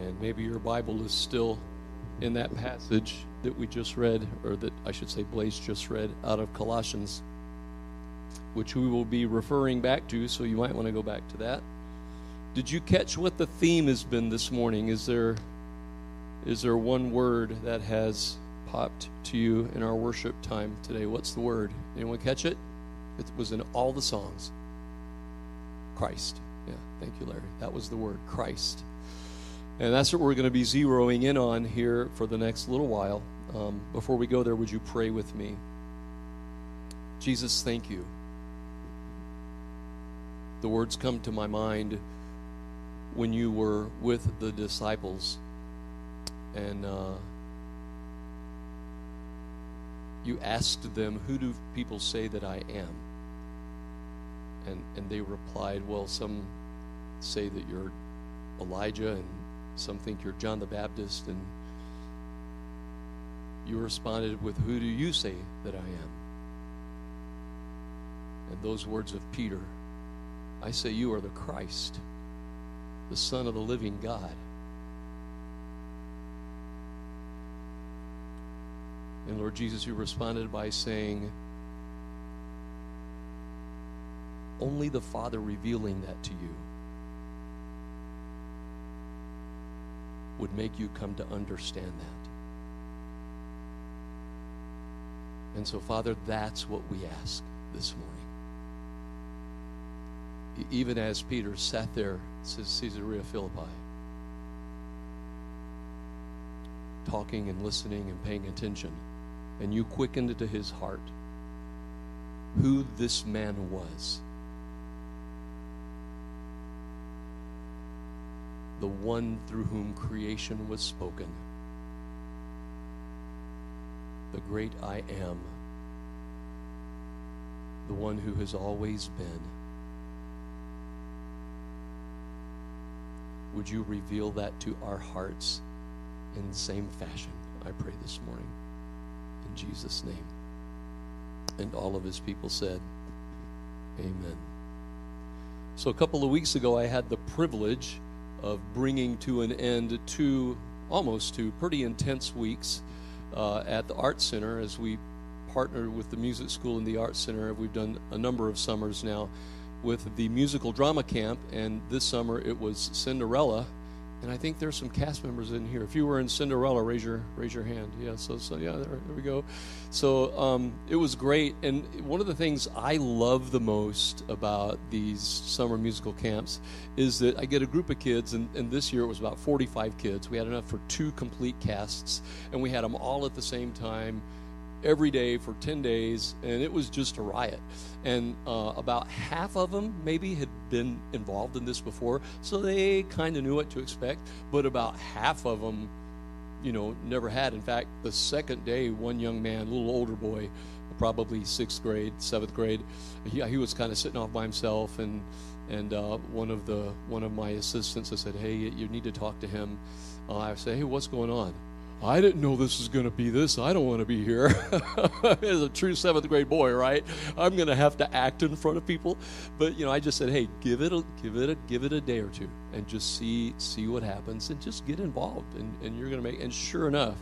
And maybe your Bible is still in that passage that we just read, or that I should say Blaze just read out of Colossians, which we will be referring back to, so you might want to go back to that. Did you catch what the theme has been this morning? Is there is there one word that has popped to you in our worship time today? What's the word? Anyone catch it? It was in all the songs. Christ. Yeah, thank you, Larry. That was the word, Christ. And that's what we're going to be zeroing in on here for the next little while. Um, before we go there, would you pray with me? Jesus, thank you. The words come to my mind when you were with the disciples and uh, you asked them, Who do people say that I am? And, and they replied, Well, some say that you're Elijah, and some think you're John the Baptist. And you responded with, Who do you say that I am? And those words of Peter, I say you are the Christ, the Son of the living God. And Lord Jesus, you responded by saying, Only the Father revealing that to you would make you come to understand that. And so, Father, that's what we ask this morning. Even as Peter sat there, says Caesarea Philippi, talking and listening and paying attention and you quickened to his heart who this man was. The one through whom creation was spoken. The great I am. The one who has always been. Would you reveal that to our hearts in the same fashion? I pray this morning. In Jesus' name. And all of his people said, Amen. So, a couple of weeks ago, I had the privilege of bringing to an end two, almost two, pretty intense weeks uh, at the Art Center as we partnered with the music school and the Art Center. We've done a number of summers now with the musical drama camp, and this summer it was Cinderella and I think there's some cast members in here. If you were in Cinderella, raise your raise your hand. Yeah, so so yeah, there, there we go. So um, it was great, and one of the things I love the most about these summer musical camps is that I get a group of kids, and, and this year it was about 45 kids. We had enough for two complete casts, and we had them all at the same time every day for 10 days, and it was just a riot. And uh, about half of them maybe had been involved in this before, so they kind of knew what to expect, but about half of them, you know, never had. In fact, the second day, one young man, a little older boy, probably sixth grade, seventh grade, he, he was kind of sitting off by himself, and and uh, one of the one of my assistants, I said, "Hey, you need to talk to him." Uh, I said, "Hey, what's going on?" I didn't know this was going to be this. I don't want to be here. As a true seventh grade boy, right? I'm going to have to act in front of people. But you know, I just said, hey, give it a give it a give it a day or two, and just see see what happens, and just get involved, and, and you're going to make. And sure enough,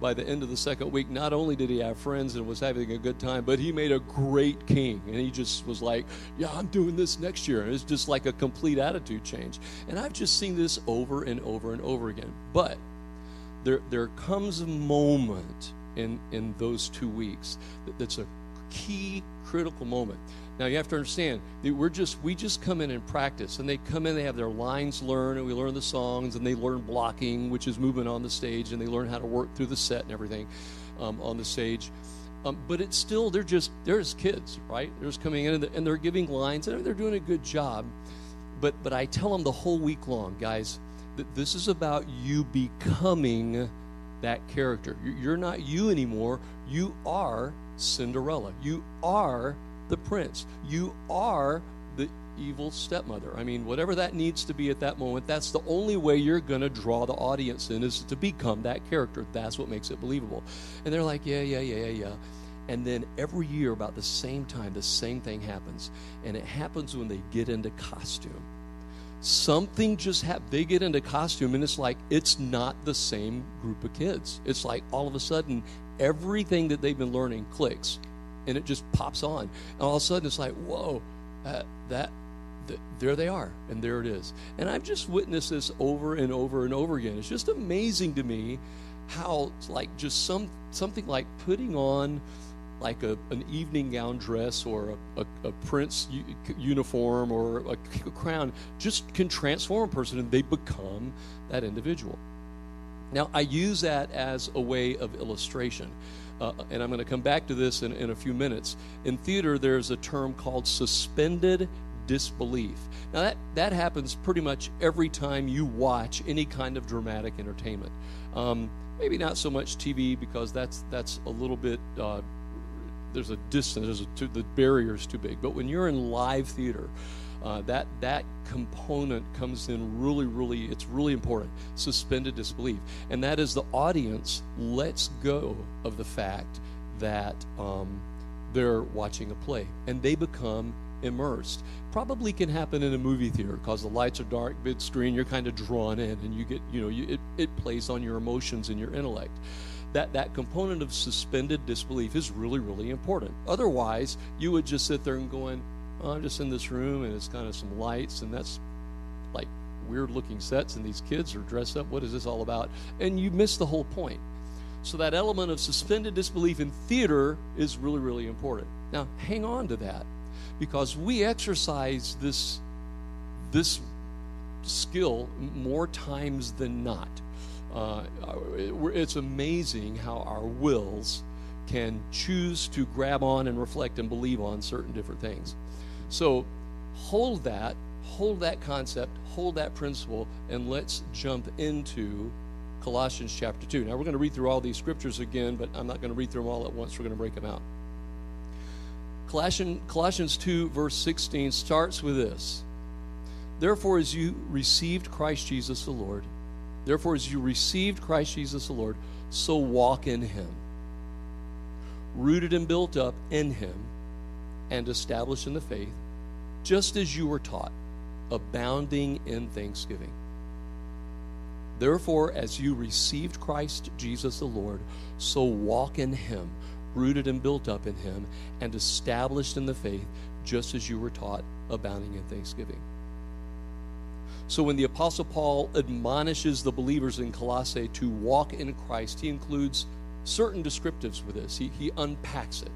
by the end of the second week, not only did he have friends and was having a good time, but he made a great king. And he just was like, Yeah, I'm doing this next year. And it's just like a complete attitude change. And I've just seen this over and over and over again. But there, there comes a moment in, in those two weeks that, that's a key critical moment. Now you have to understand that we're just we just come in and practice, and they come in, they have their lines learned, and we learn the songs, and they learn blocking, which is movement on the stage, and they learn how to work through the set and everything um, on the stage. Um, but it's still they're just they're just kids, right? They're just coming in and they're giving lines, and they're doing a good job. But but I tell them the whole week long, guys, this is about you becoming that character. You're not you anymore. You are Cinderella. You are the prince. You are the evil stepmother. I mean, whatever that needs to be at that moment, that's the only way you're going to draw the audience in is to become that character. That's what makes it believable. And they're like, yeah, yeah, yeah, yeah, yeah. And then every year, about the same time, the same thing happens. And it happens when they get into costume something just have they get into costume and it's like it's not the same group of kids. It's like all of a sudden everything that they've been learning clicks and it just pops on. And all of a sudden it's like whoa uh, that th- there they are and there it is. And i've just witnessed this over and over and over again. It's just amazing to me how like just some something like putting on like a, an evening gown dress or a, a, a prince uniform or a, a crown just can transform a person and they become that individual. Now, I use that as a way of illustration. Uh, and I'm going to come back to this in, in a few minutes. In theater, there's a term called suspended disbelief. Now, that, that happens pretty much every time you watch any kind of dramatic entertainment. Um, maybe not so much TV because that's, that's a little bit uh, there's a distance, there's a, too, the too big. But when you're in live theater, uh, that that component comes in really, really. It's really important. Suspended disbelief, and that is the audience lets go of the fact that um, they're watching a play, and they become immersed. Probably can happen in a movie theater because the lights are dark, big screen. You're kind of drawn in, and you get, you know, you, it it plays on your emotions and your intellect that, that component of suspended disbelief is really, really important. Otherwise, you would just sit there and going, oh, I'm just in this room and it's kind of some lights and that's like weird looking sets and these kids are dressed up. What is this all about? And you miss the whole point. So that element of suspended disbelief in theater is really, really important. Now, hang on to that because we exercise this this skill more times than not. Uh, it's amazing how our wills can choose to grab on and reflect and believe on certain different things. So hold that, hold that concept, hold that principle, and let's jump into Colossians chapter 2. Now we're going to read through all these scriptures again, but I'm not going to read through them all at once. We're going to break them out. Colossians, Colossians 2, verse 16 starts with this Therefore, as you received Christ Jesus the Lord, Therefore, as you received Christ Jesus the Lord, so walk in him, rooted and built up in him, and established in the faith, just as you were taught, abounding in thanksgiving. Therefore, as you received Christ Jesus the Lord, so walk in him, rooted and built up in him, and established in the faith, just as you were taught, abounding in thanksgiving. So when the Apostle Paul admonishes the believers in Colossae to walk in Christ, he includes certain descriptives with this. He, he unpacks it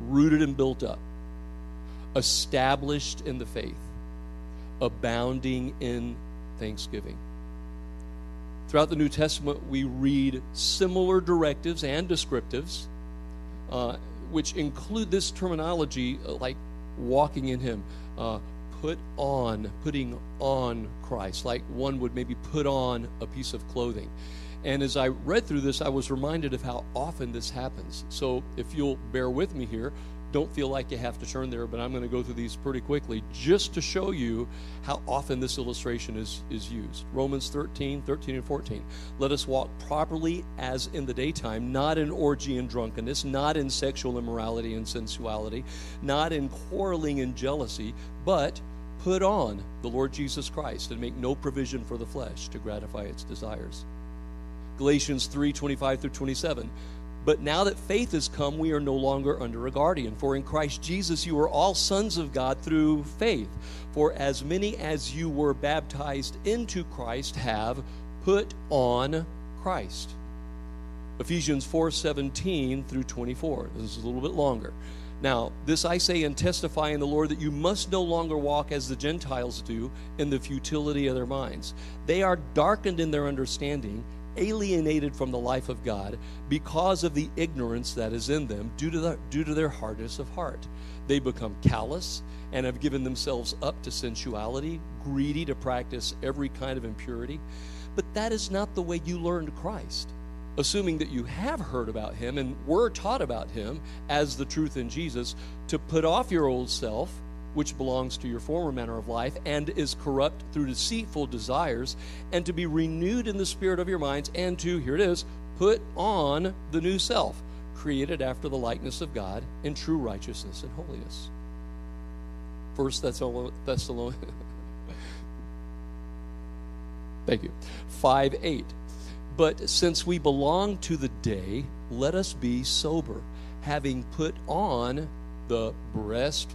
rooted and built up, established in the faith, abounding in thanksgiving. Throughout the New Testament, we read similar directives and descriptives, uh, which include this terminology uh, like walking in Him, uh, put on, putting on Christ, like one would maybe put on a piece of clothing. And as I read through this, I was reminded of how often this happens. So if you'll bear with me here, don't feel like you have to turn there, but I'm going to go through these pretty quickly just to show you how often this illustration is, is used. Romans 13, 13 and 14. Let us walk properly as in the daytime, not in orgy and drunkenness, not in sexual immorality and sensuality, not in quarreling and jealousy, but put on the Lord Jesus Christ and make no provision for the flesh to gratify its desires. Galatians 3 25 through 27. But now that faith has come, we are no longer under a guardian. For in Christ Jesus you are all sons of God through faith. For as many as you were baptized into Christ have put on Christ. Ephesians 4 17 through 24. This is a little bit longer. Now, this I say and testify in the Lord that you must no longer walk as the Gentiles do in the futility of their minds. They are darkened in their understanding, alienated from the life of God because of the ignorance that is in them due to, the, due to their hardness of heart. They become callous and have given themselves up to sensuality, greedy to practice every kind of impurity. But that is not the way you learned Christ assuming that you have heard about him and were taught about him as the truth in Jesus, to put off your old self, which belongs to your former manner of life and is corrupt through deceitful desires, and to be renewed in the spirit of your minds, and to, here it is, put on the new self, created after the likeness of God in true righteousness and holiness. First Thessalonians. Thank you. 5 8. But since we belong to the day, let us be sober, having put on the breast,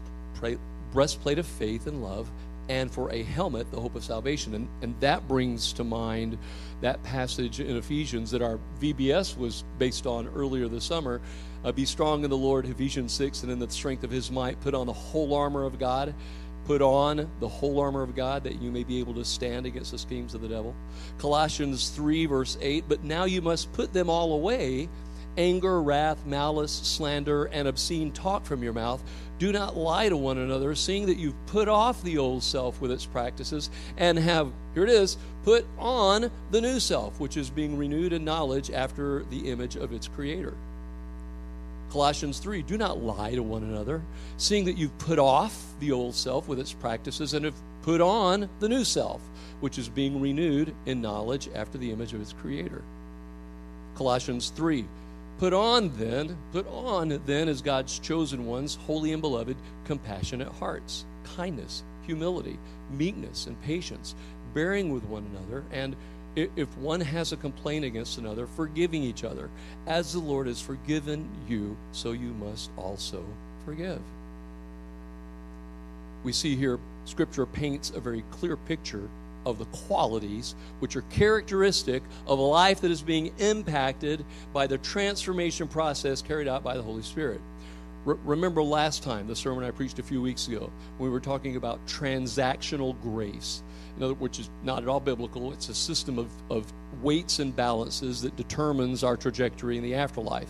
breastplate of faith and love, and for a helmet, the hope of salvation. And, and that brings to mind that passage in Ephesians that our VBS was based on earlier this summer. Uh, be strong in the Lord, Ephesians 6, and in the strength of his might, put on the whole armor of God. Put on the whole armor of God that you may be able to stand against the schemes of the devil. Colossians 3, verse 8, but now you must put them all away anger, wrath, malice, slander, and obscene talk from your mouth. Do not lie to one another, seeing that you've put off the old self with its practices and have, here it is, put on the new self, which is being renewed in knowledge after the image of its creator. Colossians 3 Do not lie to one another, seeing that you've put off the old self with its practices and have put on the new self, which is being renewed in knowledge after the image of its creator. Colossians 3 Put on then, put on then as God's chosen ones, holy and beloved, compassionate hearts, kindness, humility, meekness, and patience, bearing with one another, and if one has a complaint against another, forgiving each other. As the Lord has forgiven you, so you must also forgive. We see here, Scripture paints a very clear picture of the qualities which are characteristic of a life that is being impacted by the transformation process carried out by the Holy Spirit. Re- remember last time, the sermon I preached a few weeks ago, we were talking about transactional grace, which is not at all biblical. It's a system of, of weights and balances that determines our trajectory in the afterlife.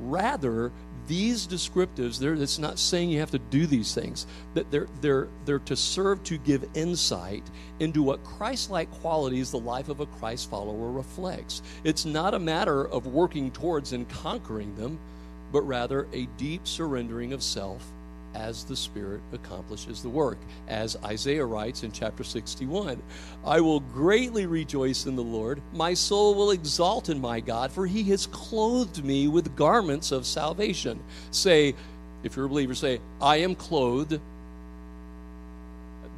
Rather, these descriptives, it's not saying you have to do these things, that they're, they're, they're to serve to give insight into what Christ like qualities the life of a Christ follower reflects. It's not a matter of working towards and conquering them, but rather a deep surrendering of self as the Spirit accomplishes the work. As Isaiah writes in chapter 61 I will greatly rejoice in the Lord. My soul will exalt in my God, for he has clothed me with garments of salvation. Say, if you're a believer, say, I am clothed.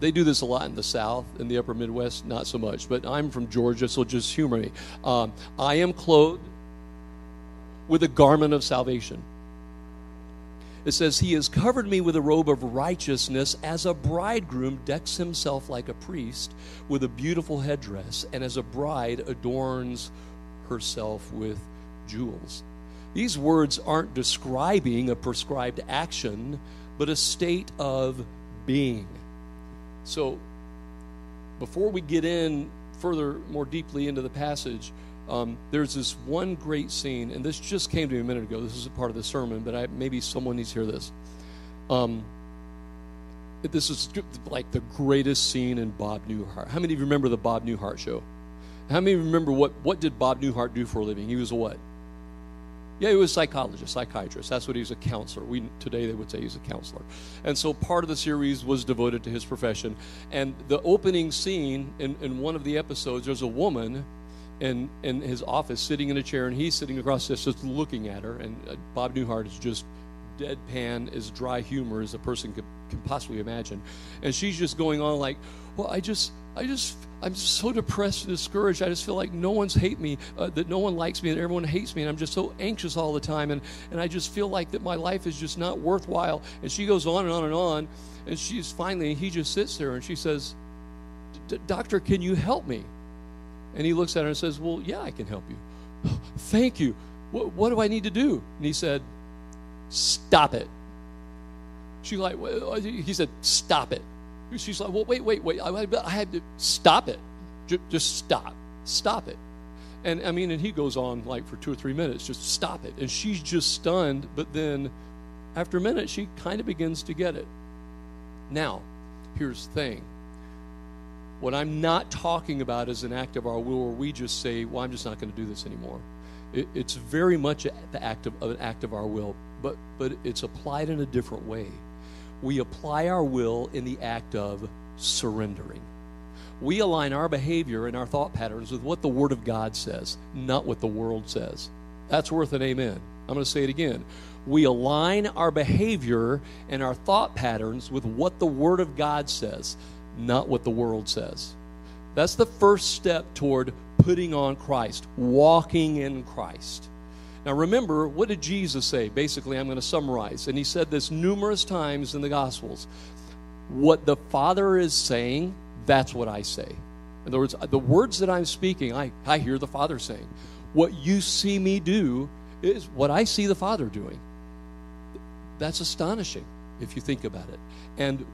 They do this a lot in the South, in the upper Midwest, not so much, but I'm from Georgia, so just humor me. Um, I am clothed with a garment of salvation. It says, He has covered me with a robe of righteousness as a bridegroom decks himself like a priest with a beautiful headdress, and as a bride adorns herself with jewels. These words aren't describing a prescribed action, but a state of being. So, before we get in further, more deeply into the passage, um, there's this one great scene, and this just came to me a minute ago. This is a part of the sermon, but I, maybe someone needs to hear this. Um, this is like the greatest scene in Bob Newhart. How many of you remember the Bob Newhart show? How many remember what, what did Bob Newhart do for a living? He was a what? Yeah, he was a psychologist, psychiatrist. That's what he was a counselor. We today they would say he's a counselor. And so part of the series was devoted to his profession. And the opening scene in, in one of the episodes, there's a woman in, in his office sitting in a chair, and he's sitting across this just looking at her. And uh, Bob Newhart is just deadpan, as dry humor as a person could, can possibly imagine. And she's just going on like, well, I just, I just, I'm so depressed and discouraged. I just feel like no one's hate me, uh, that no one likes me, and everyone hates me, and I'm just so anxious all the time, and and I just feel like that my life is just not worthwhile. And she goes on and on and on, and she's finally, he just sits there, and she says, "Doctor, can you help me?" And he looks at her and says, Well, yeah, I can help you. Oh, thank you. What, what do I need to do? And he said, Stop it. She's like, well, uh, he said, Stop it. She's like, Well, wait, wait, wait. I, had to stop it. Just stop. Stop it. And I mean, and he goes on like for two or three minutes, just stop it. And she's just stunned, but then after a minute, she kind of begins to get it. Now, here's the thing what I'm not talking about is an act of our will where we just say, well, I'm just not going to do this anymore. It, it's very much the act of, an act of our will, but, but it's applied in a different way. We apply our will in the act of surrendering. We align our behavior and our thought patterns with what the Word of God says, not what the world says. That's worth an amen. I'm going to say it again. We align our behavior and our thought patterns with what the Word of God says, not what the world says. That's the first step toward putting on Christ, walking in Christ. Now, remember, what did Jesus say? Basically, I'm going to summarize. And he said this numerous times in the Gospels. What the Father is saying, that's what I say. In other words, the words that I'm speaking, I, I hear the Father saying. What you see me do is what I see the Father doing. That's astonishing if you think about it. And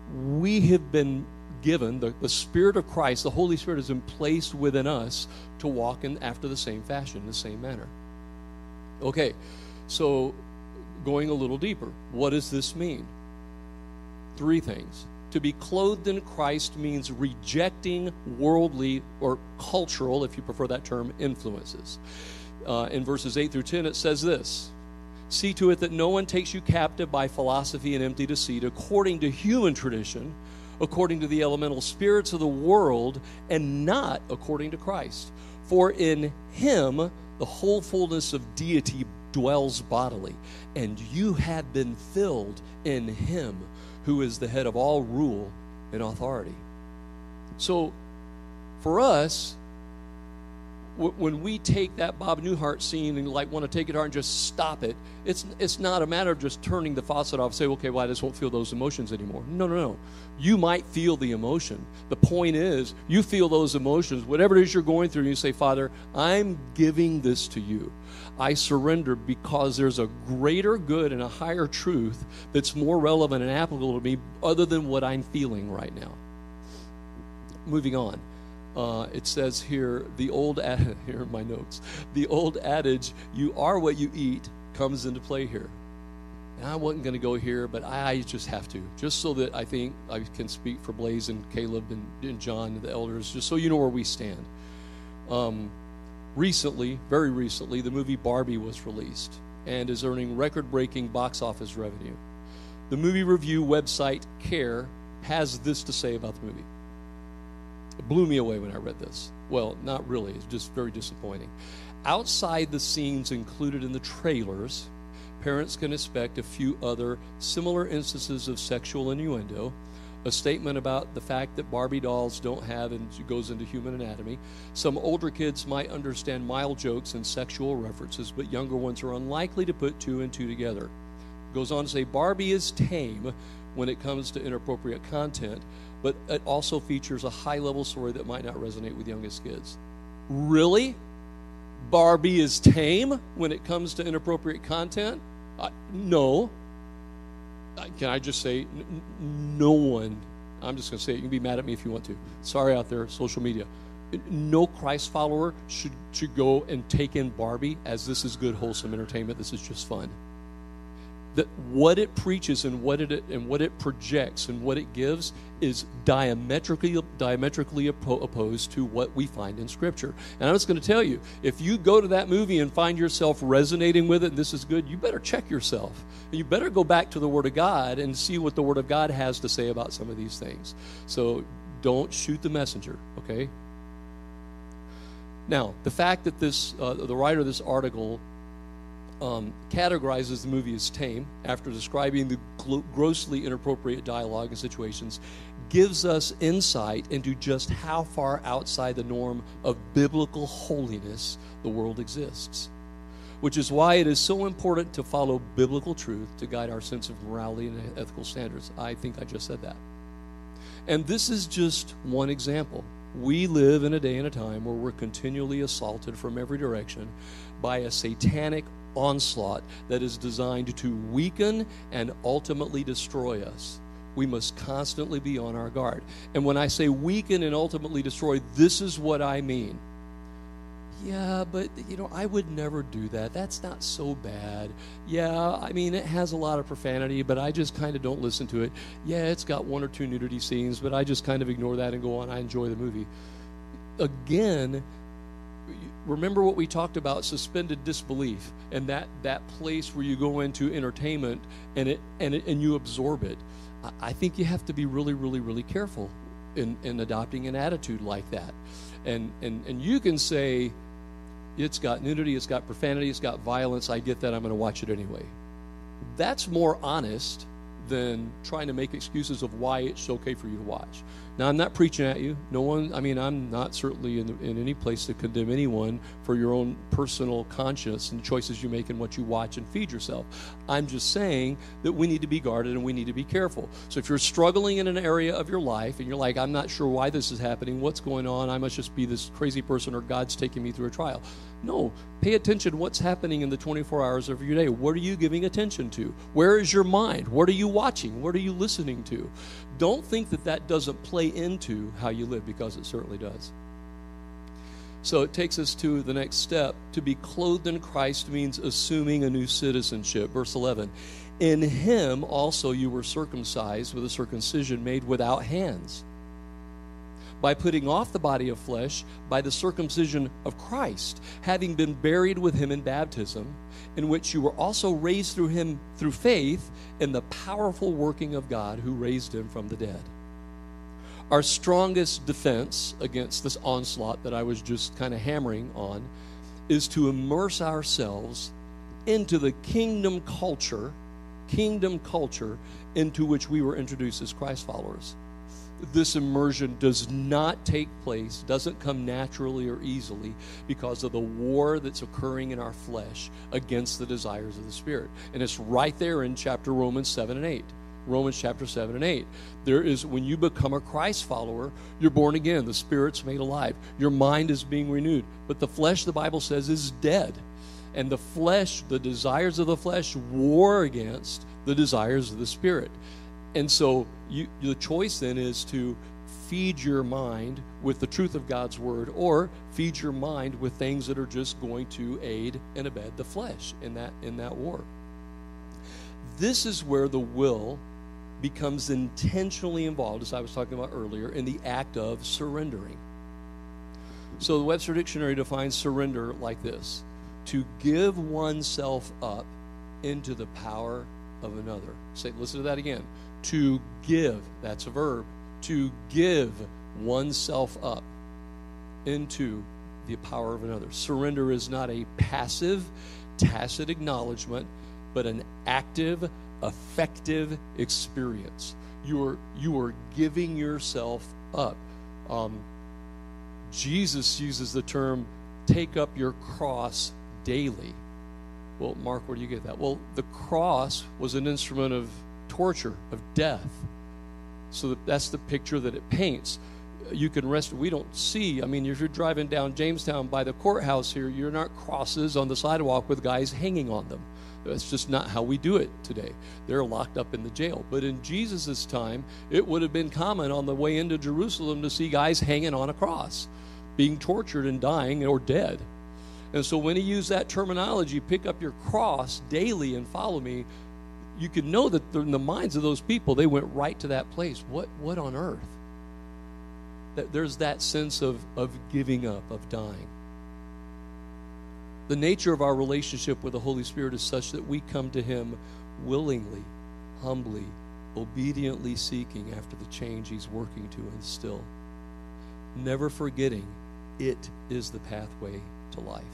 we have been given, the, the Spirit of Christ, the Holy Spirit has been placed within us to walk in after the same fashion, the same manner. Okay, so going a little deeper, what does this mean? Three things. To be clothed in Christ means rejecting worldly or cultural, if you prefer that term, influences. Uh, in verses 8 through 10, it says this See to it that no one takes you captive by philosophy and empty deceit, according to human tradition, according to the elemental spirits of the world, and not according to Christ. For in him the whole fullness of deity dwells bodily, and you have been filled in him who is the head of all rule and authority. So, for us, when we take that Bob Newhart scene and like want to take it hard and just stop it, it's it's not a matter of just turning the faucet off say, okay, well, I just won't feel those emotions anymore. No, no, no. You might feel the emotion. The point is, you feel those emotions, whatever it is you're going through, and you say, Father, I'm giving this to you. I surrender because there's a greater good and a higher truth that's more relevant and applicable to me other than what I'm feeling right now. Moving on uh, it says here the old here in my notes. The old adage you are what you eat comes into play here. And i wasn't going to go here but i just have to just so that i think i can speak for blaze and caleb and, and john and the elders just so you know where we stand. Um, recently very recently the movie barbie was released and is earning record-breaking box office revenue. The movie review website care has this to say about the movie it blew me away when I read this. Well, not really, it's just very disappointing. Outside the scenes included in the trailers, parents can expect a few other similar instances of sexual innuendo, a statement about the fact that Barbie dolls don't have and goes into human anatomy. Some older kids might understand mild jokes and sexual references, but younger ones are unlikely to put two and two together. Goes on to say Barbie is tame when it comes to inappropriate content, but it also features a high level story that might not resonate with youngest kids. Really? Barbie is tame when it comes to inappropriate content? No. Can I just say, n- no one, I'm just going to say it, you can be mad at me if you want to. Sorry out there, social media. No Christ follower should, should go and take in Barbie as this is good, wholesome entertainment. This is just fun that what it preaches and what it and what it projects and what it gives is diametrically diametrically opposed to what we find in scripture. And i'm just going to tell you if you go to that movie and find yourself resonating with it and this is good you better check yourself. You better go back to the word of god and see what the word of god has to say about some of these things. So don't shoot the messenger okay? Now the fact that this uh, the writer of this article um, categorizes the movie as tame after describing the gl- grossly inappropriate dialogue and situations gives us insight into just how far outside the norm of biblical holiness the world exists. Which is why it is so important to follow biblical truth to guide our sense of morality and ethical standards. I think I just said that. And this is just one example. We live in a day and a time where we're continually assaulted from every direction by a satanic onslaught that is designed to weaken and ultimately destroy us. We must constantly be on our guard. And when I say weaken and ultimately destroy, this is what I mean. Yeah, but you know, I would never do that. That's not so bad. Yeah, I mean, it has a lot of profanity, but I just kind of don't listen to it. Yeah, it's got one or two nudity scenes, but I just kind of ignore that and go on. I enjoy the movie. Again, remember what we talked about suspended disbelief and that that place where you go into entertainment and it and it, and you absorb it. I think you have to be really really really careful in in adopting an attitude like that. And and and you can say it's got nudity it's got profanity it's got violence i get that i'm going to watch it anyway. That's more honest than trying to make excuses of why it's okay for you to watch. Now, I'm not preaching at you. No one, I mean, I'm not certainly in, in any place to condemn anyone for your own personal conscience and the choices you make and what you watch and feed yourself. I'm just saying that we need to be guarded and we need to be careful. So if you're struggling in an area of your life and you're like, I'm not sure why this is happening, what's going on, I must just be this crazy person or God's taking me through a trial. No, pay attention what's happening in the 24 hours of your day. What are you giving attention to? Where is your mind? What are you watching? What are you listening to? Don't think that that doesn't play into how you live because it certainly does. So it takes us to the next step. To be clothed in Christ means assuming a new citizenship. Verse 11 In him also you were circumcised with a circumcision made without hands by putting off the body of flesh by the circumcision of Christ, having been buried with him in baptism, in which you were also raised through him through faith in the powerful working of God who raised him from the dead. Our strongest defense against this onslaught that I was just kind of hammering on is to immerse ourselves into the kingdom culture, kingdom culture into which we were introduced as Christ followers this immersion does not take place, doesn't come naturally or easily because of the war that's occurring in our flesh against the desires of the Spirit. And it's right there in chapter Romans 7 and 8. Romans chapter 7 and 8. There is, when you become a Christ follower, you're born again. The Spirit's made alive. Your mind is being renewed. But the flesh, the Bible says, is dead. And the flesh, the desires of the flesh, war against the desires of the Spirit. And so you, the choice then is to feed your mind with the truth of God's word or feed your mind with things that are just going to aid and abet the flesh in that in that war. This is where the will becomes intentionally involved as I was talking about earlier in the act of surrendering. So the Webster dictionary defines surrender like this: to give oneself up into the power of another. Say listen to that again to give, that's a verb, to give oneself up into the power of another. Surrender is not a passive, tacit acknowledgement, but an active, effective experience. You are, you are giving yourself up. Um, Jesus uses the term take up your cross daily. Well, Mark, where do you get that? Well, the cross was an instrument of torture, of death. So that's the picture that it paints. You can rest. We don't see. I mean, if you're driving down Jamestown by the courthouse here, you're not crosses on the sidewalk with guys hanging on them. That's just not how we do it today. They're locked up in the jail. But in Jesus' time, it would have been common on the way into Jerusalem to see guys hanging on a cross, being tortured and dying or dead. And so when he used that terminology, pick up your cross daily and follow me, you can know that in the minds of those people, they went right to that place. What, what on earth? That there's that sense of, of giving up, of dying. The nature of our relationship with the Holy Spirit is such that we come to Him willingly, humbly, obediently seeking after the change He's working to instill. Never forgetting it is the pathway to life.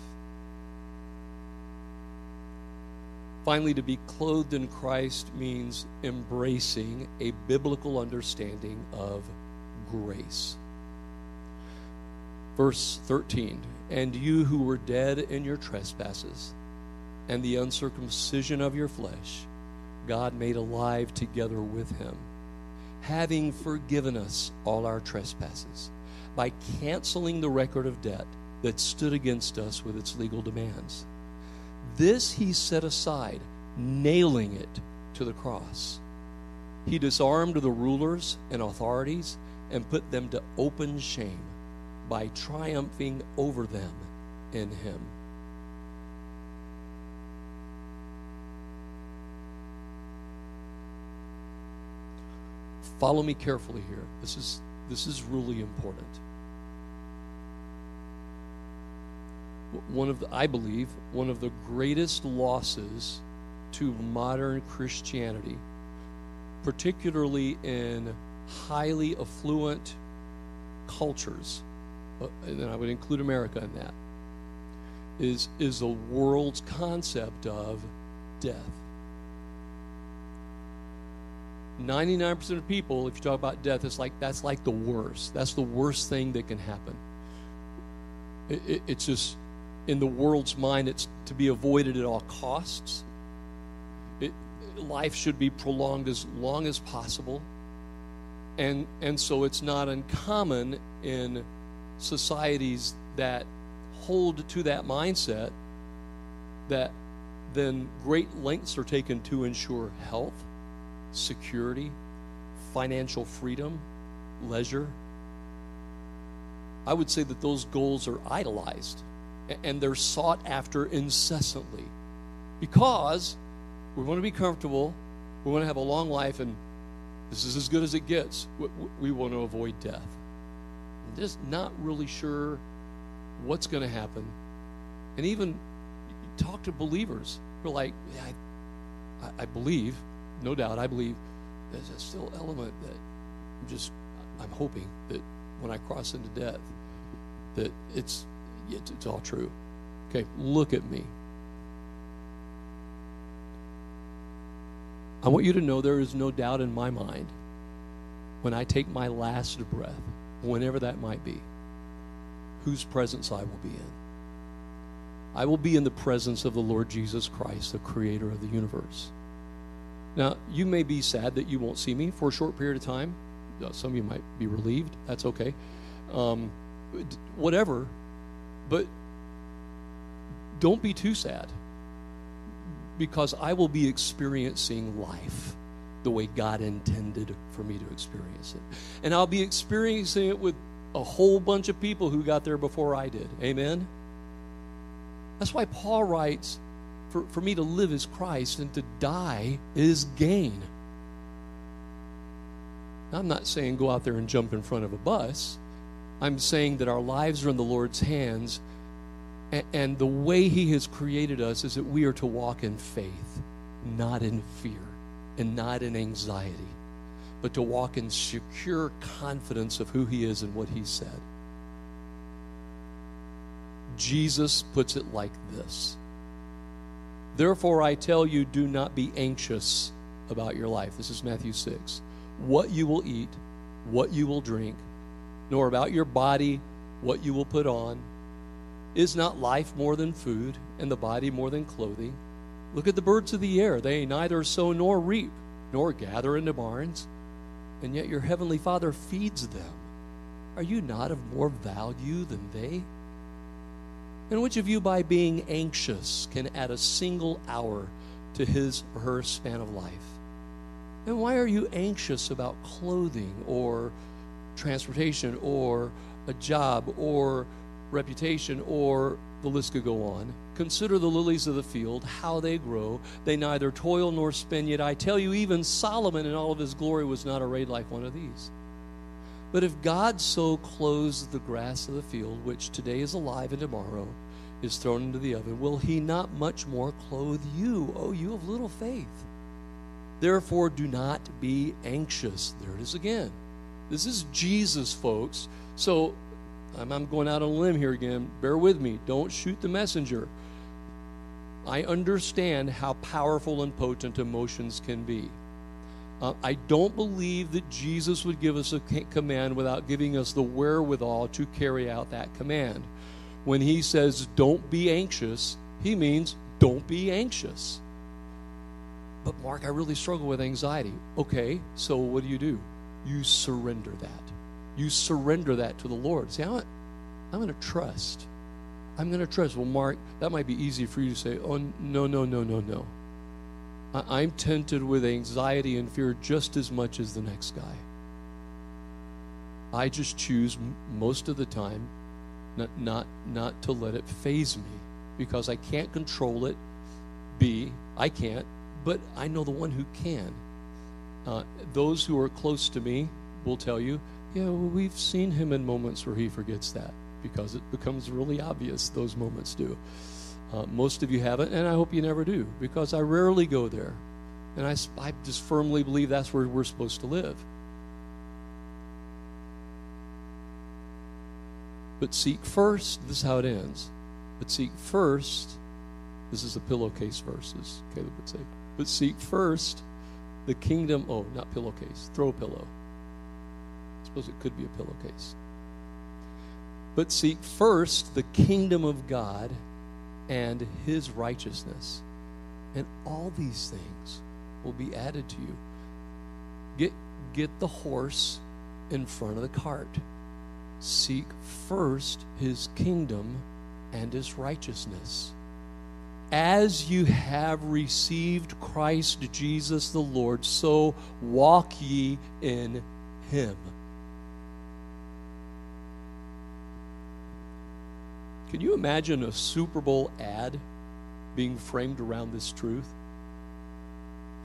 Finally, to be clothed in Christ means embracing a biblical understanding of grace. Verse 13 And you who were dead in your trespasses and the uncircumcision of your flesh, God made alive together with him, having forgiven us all our trespasses by canceling the record of debt that stood against us with its legal demands this he set aside, nailing it to the cross. He disarmed the rulers and authorities and put them to open shame by triumphing over them in him. Follow me carefully here. This is this is really important. One of the, I believe, one of the greatest losses to modern Christianity, particularly in highly affluent cultures, uh, and I would include America in that, is, is the world's concept of death. 99% of people, if you talk about death, it's like that's like the worst. That's the worst thing that can happen. It, it, it's just in the world's mind, it's to be avoided at all costs. It, life should be prolonged as long as possible. And, and so it's not uncommon in societies that hold to that mindset that then great lengths are taken to ensure health, security, financial freedom, leisure. I would say that those goals are idolized and they're sought after incessantly because we want to be comfortable, we want to have a long life, and this is as good as it gets. We want to avoid death. I'm just not really sure what's going to happen. And even talk to believers who are like, yeah, I, I believe, no doubt, I believe there's a still element that I'm just, I'm hoping that when I cross into death, that it's, it's, it's all true. Okay, look at me. I want you to know there is no doubt in my mind when I take my last breath, whenever that might be, whose presence I will be in. I will be in the presence of the Lord Jesus Christ, the creator of the universe. Now, you may be sad that you won't see me for a short period of time. Uh, some of you might be relieved. That's okay. Um, whatever. But don't be too sad because I will be experiencing life the way God intended for me to experience it. And I'll be experiencing it with a whole bunch of people who got there before I did. Amen? That's why Paul writes, for, for me to live is Christ and to die is gain. I'm not saying go out there and jump in front of a bus. I'm saying that our lives are in the Lord's hands, and, the way He has created us is that we are to walk in faith, not in fear, and not in anxiety, but to walk in secure confidence of who He is and what He said. Jesus puts it like this Therefore, I tell you, do not be anxious about your life. This is Matthew 6. What you will eat, what you will drink, nor about your body, what you will put on. Is not life more than food, and the body more than clothing? Look at the birds of the air. They neither sow nor reap, nor gather into barns, and yet your heavenly Father feeds them. Are you not of more value than they? And which of you, by being anxious, can add a single hour to his or her span of life? And why are you anxious about clothing or transportation or a job or reputation or the list could go on? Consider the lilies of the field, how they grow. They neither toil nor spin, yet I tell you, even Solomon in all of his glory was not arrayed like one of these. But if God so clothes the grass of the field, which today is alive and tomorrow is thrown into the oven, will he not much more clothe you, O you of little faith? Therefore, do not be anxious. There it is again. This is Jesus, folks. So I'm, going out on a limb here again. Bear with me. Don't shoot the messenger. I understand how powerful and potent emotions can be. Uh, I don't believe that Jesus would give us a command without giving us the wherewithal to carry out that command. When he says, don't be anxious, he means don't be anxious. But, Mark, I really struggle with anxiety. Okay, so what do you do? You surrender that. You surrender that to the Lord. See, I'm, I'm going to trust. I'm going to trust. Well, Mark, that might be easy for you to say, oh, no, no, no, no, no. I'm tempted with anxiety and fear just as much as the next guy. I just choose most of the time not, not, not to let it faze me because I can't control it. B, I can't, but I know the one who can. Uh, those who are close to me will tell you, yeah, well, we've seen him in moments where he forgets that because it becomes really obvious those moments do. Uh, most of you haven't, and I hope you never do, because I rarely go there. And I, I just firmly believe that's where we're supposed to live. But seek first, this is how it ends. But seek first, this is the pillowcase verses, Caleb would say. But seek first the kingdom, oh, not pillowcase, throw pillow. I suppose it could be a pillowcase. But seek first the kingdom of God and his righteousness. And all these things will be added to you. Get, get the horse in front of the cart. Seek first his kingdom and his righteousness. As you have received Christ Jesus the Lord, so walk ye in him. Can you imagine a Super Bowl ad being framed around this truth?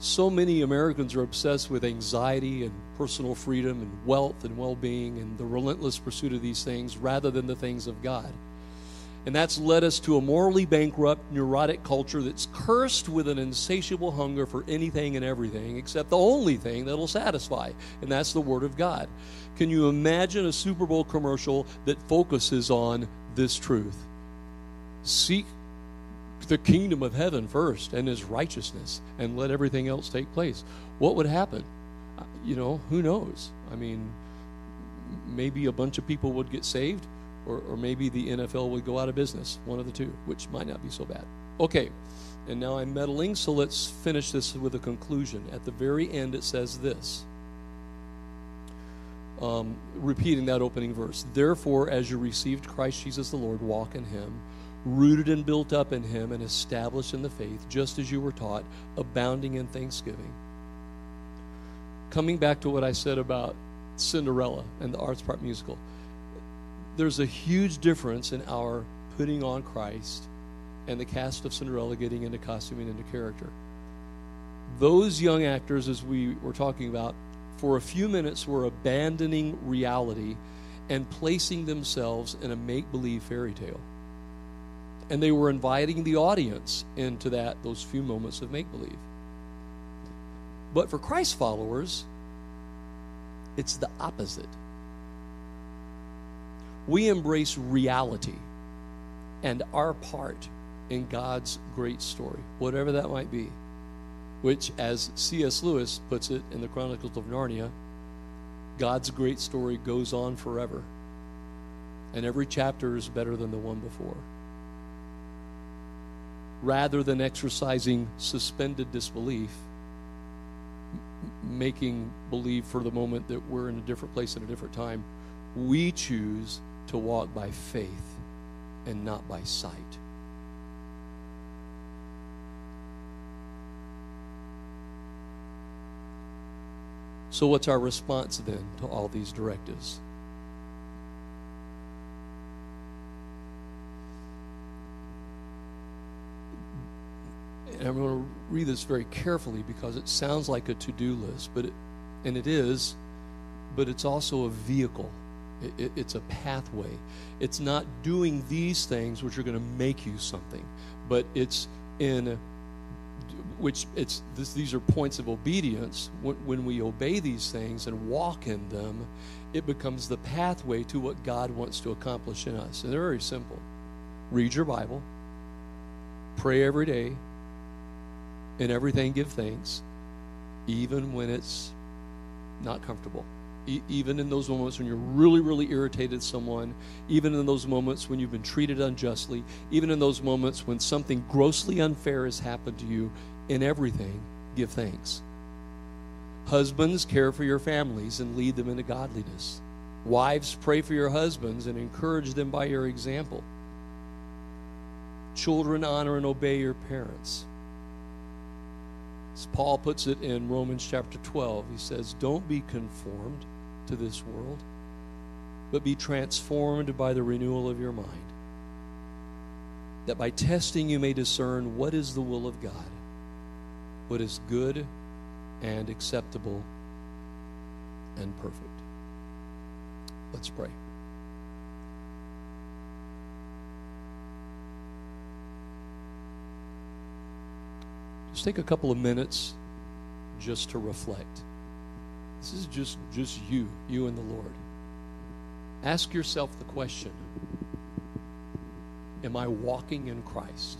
So many Americans are obsessed with anxiety and personal freedom and wealth and well being and the relentless pursuit of these things rather than the things of God. And that's led us to a morally bankrupt, neurotic culture that's cursed with an insatiable hunger for anything and everything except the only thing that'll satisfy, and that's the Word of God. Can you imagine a Super Bowl commercial that focuses on this truth? Seek the kingdom of heaven first and his righteousness and let everything else take place. What would happen? Uh, you know, who knows? I mean, maybe a bunch of people would get saved, or, or maybe the NFL would go out of business. One of the two, which might not be so bad. Okay, and now I'm meddling, so let's finish this with a conclusion. At the very end, it says this. Um, repeating that opening verse. Therefore, as you received Christ Jesus the Lord, walk in him rooted and built up in Him and established in the faith, just as you were taught, abounding in thanksgiving. Coming back to what I said about Cinderella and the Arts Part musical, there's a huge difference in our putting on Christ and the cast of Cinderella getting into costume and into character. Those young actors, as we were talking about, for a few minutes were abandoning reality and placing themselves in a make believe fairy tale and they were inviting the audience into that those few moments of make believe. But for Christ followers, it's the opposite. We embrace reality and our part in God's great story, whatever that might be, which, as C.S. Lewis puts it in the Chronicles of Narnia, God's great story goes on forever. And every chapter is better than the one before rather than exercising suspended disbelief, making believe for the moment that we're in a different place at a different time, we choose to walk by faith and not by sight. So, what's our response then to all these directives? and I'm going to read this very carefully because it sounds like a to-do list, but it, and it is, but it's also a vehicle. It, it, it's a pathway. It's not doing these things which are going to make you something, but it's in which it's this, these are points of obedience. When, we obey these things and walk in them, it becomes the pathway to what God wants to accomplish in us. And they're very simple. Read your Bible. Pray every day in everything, give thanks, even when it's not comfortable. Even in those moments when you're really, really irritated someone, even in those moments when you've been treated unjustly, even in those moments when something grossly unfair has happened to you, in everything, give thanks. Husbands, care for your families and lead them into godliness. Wives, pray for your husbands and encourage them by your example. Children, honor and obey your parents. As Paul puts it in Romans chapter 12, he says, Don't be conformed to this world, but be transformed by the renewal of your mind. That by testing you may discern what is the will of God, what is good and acceptable and perfect. Let's pray. Just take a couple of minutes just to reflect. This is just just you, you and the Lord. Ask yourself the question, am I walking in Christ?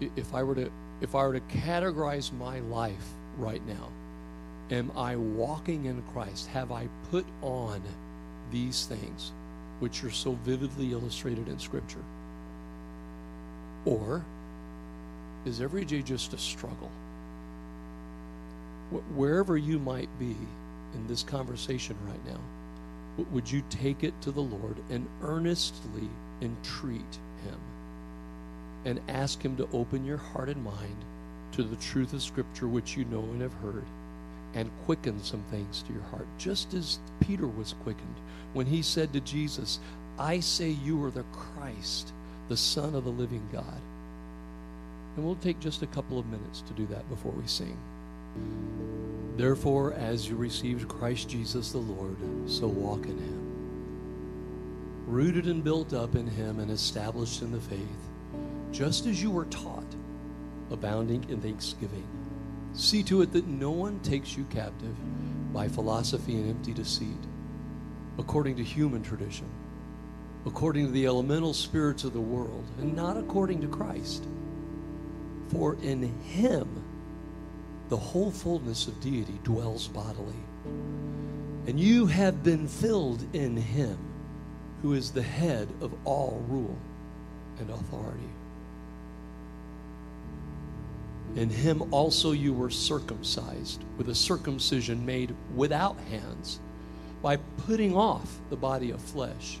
If I were to if I were to categorize my life right now, am I walking in Christ? Have I put on these things which are so vividly illustrated in Scripture? Or is every day just a struggle? Wherever you might be in this conversation right now, would you take it to the Lord and earnestly entreat Him and ask Him to open your heart and mind to the truth of Scripture which you know and have heard and quicken some things to your heart, just as Peter was quickened when he said to Jesus, I say you are the Christ, the Son of the living God. And we'll take just a couple of minutes to do that before we sing. Therefore, as you received Christ Jesus the Lord, so walk in him. Rooted and built up in him and established in the faith, just as you were taught, abounding in thanksgiving. See to it that no one takes you captive by philosophy and empty deceit, according to human tradition, according to the elemental spirits of the world, and not according to Christ. For in him the whole fullness of deity dwells bodily. And you have been filled in him, who is the head of all rule and authority. In him also you were circumcised with a circumcision made without hands, by putting off the body of flesh,